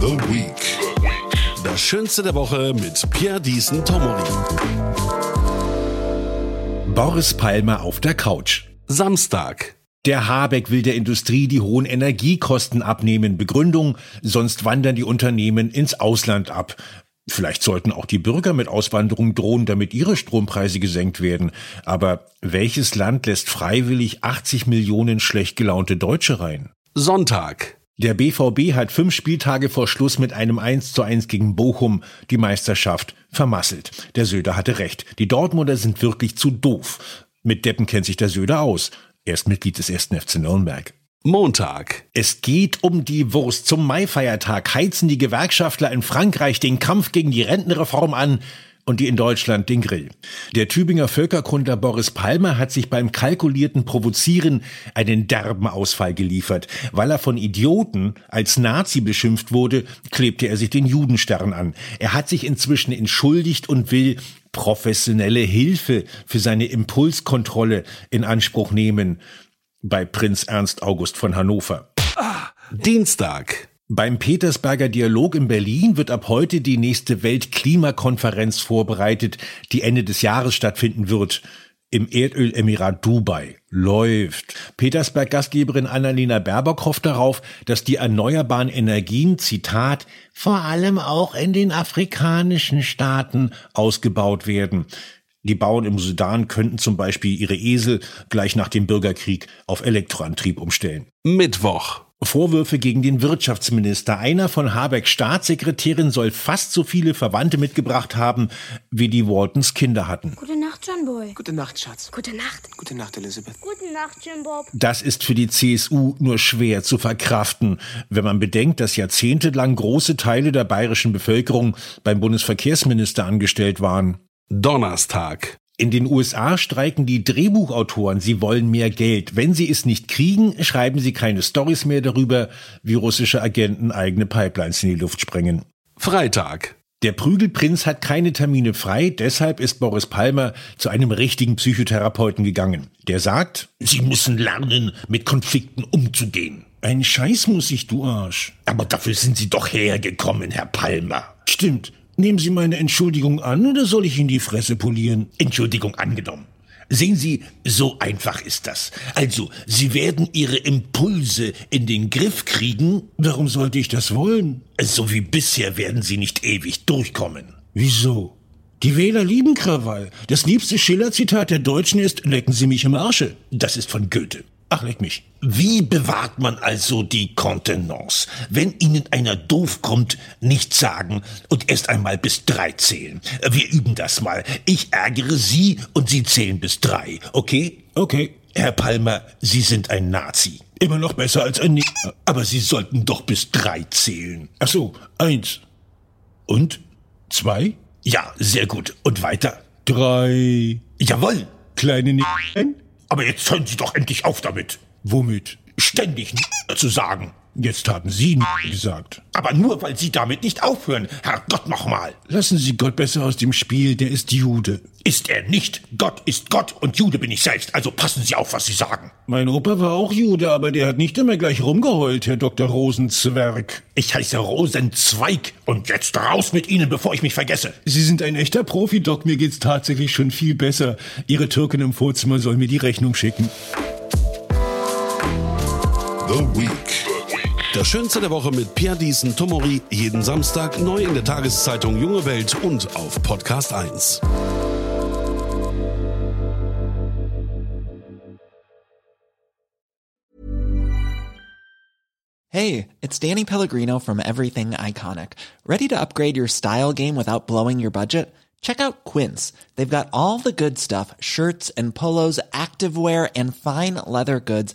The Week. Das Schönste der Woche mit Pierre Diesen Tomori. Boris Palmer auf der Couch. Samstag. Der Habeck will der Industrie die hohen Energiekosten abnehmen. Begründung, sonst wandern die Unternehmen ins Ausland ab. Vielleicht sollten auch die Bürger mit Auswanderung drohen, damit ihre Strompreise gesenkt werden. Aber welches Land lässt freiwillig 80 Millionen schlecht gelaunte Deutsche rein? Sonntag. Der BVB hat fünf Spieltage vor Schluss mit einem 1 zu 1 gegen Bochum die Meisterschaft vermasselt. Der Söder hatte recht. Die Dortmunder sind wirklich zu doof. Mit Deppen kennt sich der Söder aus. Er ist Mitglied des 1. FC Nürnberg. Montag. Es geht um die Wurst. Zum Maifeiertag heizen die Gewerkschaftler in Frankreich den Kampf gegen die Rentenreform an und die in Deutschland den Grill. Der Tübinger Völkerkundler Boris Palmer hat sich beim kalkulierten Provozieren einen derben Ausfall geliefert. Weil er von Idioten als Nazi beschimpft wurde, klebte er sich den Judenstern an. Er hat sich inzwischen entschuldigt und will professionelle Hilfe für seine Impulskontrolle in Anspruch nehmen bei Prinz Ernst August von Hannover. Dienstag. Beim Petersberger Dialog in Berlin wird ab heute die nächste Weltklimakonferenz vorbereitet, die Ende des Jahres stattfinden wird. Im Erdölemirat Dubai läuft. Petersberg-Gastgeberin Annalena Baerbock hofft darauf, dass die erneuerbaren Energien, Zitat, vor allem auch in den afrikanischen Staaten ausgebaut werden. Die Bauern im Sudan könnten zum Beispiel ihre Esel gleich nach dem Bürgerkrieg auf Elektroantrieb umstellen. Mittwoch. Vorwürfe gegen den Wirtschaftsminister. Einer von Habecks Staatssekretärin soll fast so viele Verwandte mitgebracht haben, wie die Waltons Kinder hatten. Gute Nacht, John Boy. Gute Nacht, Schatz. Gute Nacht. Gute Nacht, Elizabeth. Gute Nacht, Jim Bob. Das ist für die CSU nur schwer zu verkraften, wenn man bedenkt, dass jahrzehntelang große Teile der bayerischen Bevölkerung beim Bundesverkehrsminister angestellt waren. Donnerstag. In den USA streiken die Drehbuchautoren, sie wollen mehr Geld. Wenn sie es nicht kriegen, schreiben sie keine Stories mehr darüber, wie russische Agenten eigene Pipelines in die Luft sprengen. Freitag. Der Prügelprinz hat keine Termine frei, deshalb ist Boris Palmer zu einem richtigen Psychotherapeuten gegangen. Der sagt, Sie müssen lernen, mit Konflikten umzugehen. Ein Scheiß muss ich, du Arsch. Aber dafür sind Sie doch hergekommen, Herr Palmer. Stimmt. Nehmen Sie meine Entschuldigung an oder soll ich Ihnen die Fresse polieren? Entschuldigung angenommen. Sehen Sie, so einfach ist das. Also, Sie werden Ihre Impulse in den Griff kriegen. Warum sollte ich das wollen? So wie bisher werden Sie nicht ewig durchkommen. Wieso? Die Wähler lieben Krawall. Das liebste Schiller-Zitat der Deutschen ist, lecken Sie mich im Arsche. Das ist von Goethe. Ach, leck mich. Wie bewahrt man also die Kontenance? Wenn Ihnen einer doof kommt, nichts sagen und erst einmal bis drei zählen. Wir üben das mal. Ich ärgere Sie und Sie zählen bis drei, okay? Okay. Herr Palmer, Sie sind ein Nazi. Immer noch besser als ein Neger. Aber Sie sollten doch bis drei zählen. Ach so, eins. Und? Zwei? Ja, sehr gut. Und weiter? Drei. Jawohl. Kleine Neger. Aber jetzt hören Sie doch endlich auf damit. Womit? Ständig zu sagen. Jetzt haben Sie gesagt. Aber nur, weil Sie damit nicht aufhören. Herrgott nochmal. Lassen Sie Gott besser aus dem Spiel, der ist Jude. Ist er nicht. Gott ist Gott und Jude bin ich selbst. Also passen Sie auf, was Sie sagen. Mein Opa war auch Jude, aber der hat nicht immer gleich rumgeheult, Herr Dr. Rosenzwerg. Ich heiße Rosenzweig und jetzt raus mit Ihnen, bevor ich mich vergesse. Sie sind ein echter Profi, Doc. Mir geht's tatsächlich schon viel besser. Ihre Türkin im Vorzimmer soll mir die Rechnung schicken. The Week. Das Schönste der Woche mit Pierre Diesen Tomori. Jeden Samstag neu in der Tageszeitung Junge Welt und auf Podcast 1. Hey, it's Danny Pellegrino from Everything Iconic. Ready to upgrade your style game without blowing your budget? Check out Quince. They've got all the good stuff shirts and polos, activewear, and fine leather goods,